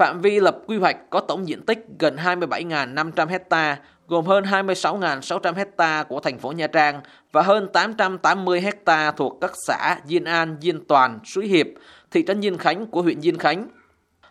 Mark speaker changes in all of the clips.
Speaker 1: Phạm vi lập quy hoạch có tổng diện tích gần 27.500 hecta, gồm hơn 26.600 hecta của thành phố Nha Trang và hơn 880 hecta thuộc các xã Diên An, Diên Toàn, Suối Hiệp, thị trấn Diên Khánh của huyện Diên Khánh.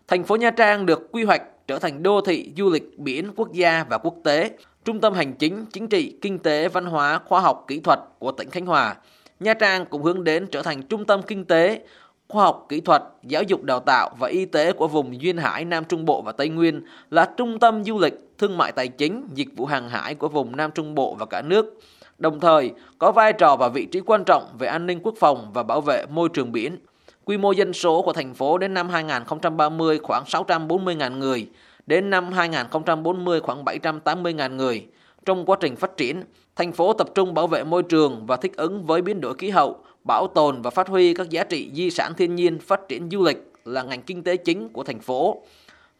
Speaker 1: Thành phố Nha Trang được quy hoạch trở thành đô thị du lịch biển quốc gia và quốc tế, trung tâm hành chính, chính trị, kinh tế, văn hóa, khoa học, kỹ thuật của tỉnh Khánh Hòa. Nha Trang cũng hướng đến trở thành trung tâm kinh tế, khoa học kỹ thuật, giáo dục đào tạo và y tế của vùng duyên hải Nam Trung Bộ và Tây Nguyên là trung tâm du lịch, thương mại tài chính, dịch vụ hàng hải của vùng Nam Trung Bộ và cả nước. Đồng thời, có vai trò và vị trí quan trọng về an ninh quốc phòng và bảo vệ môi trường biển. Quy mô dân số của thành phố đến năm 2030 khoảng 640.000 người, đến năm 2040 khoảng 780.000 người. Trong quá trình phát triển, thành phố tập trung bảo vệ môi trường và thích ứng với biến đổi khí hậu, bảo tồn và phát huy các giá trị di sản thiên nhiên, phát triển du lịch là ngành kinh tế chính của thành phố.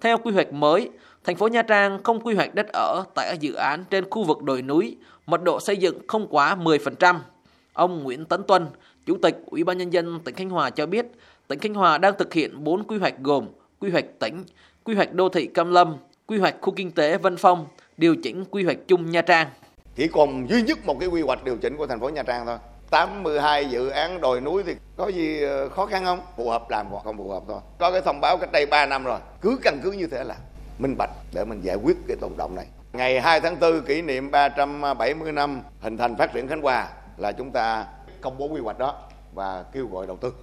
Speaker 1: Theo quy hoạch mới, thành phố Nha Trang không quy hoạch đất ở tại các dự án trên khu vực đồi núi, mật độ xây dựng không quá 10%. Ông Nguyễn Tấn Tuân, Chủ tịch Ủy ban Nhân dân tỉnh Khánh Hòa cho biết, tỉnh Khánh Hòa đang thực hiện 4 quy hoạch gồm quy hoạch tỉnh, quy hoạch đô thị Cam Lâm, quy hoạch khu kinh tế Vân Phong, điều chỉnh quy hoạch chung Nha Trang.
Speaker 2: Chỉ còn duy nhất một cái quy hoạch điều chỉnh của thành phố Nha Trang thôi. 82 dự án đồi núi thì có gì ờ, khó khăn không? Phù hợp làm hoặc không phù hợp thôi. Có cái thông báo cách đây 3 năm rồi. Cứ căn cứ như thế là minh bạch để mình giải quyết cái tồn động này. Ngày 2 tháng 4 kỷ niệm 370 năm hình thành phát triển Khánh Hòa là chúng ta công bố quy hoạch đó và kêu gọi đầu tư.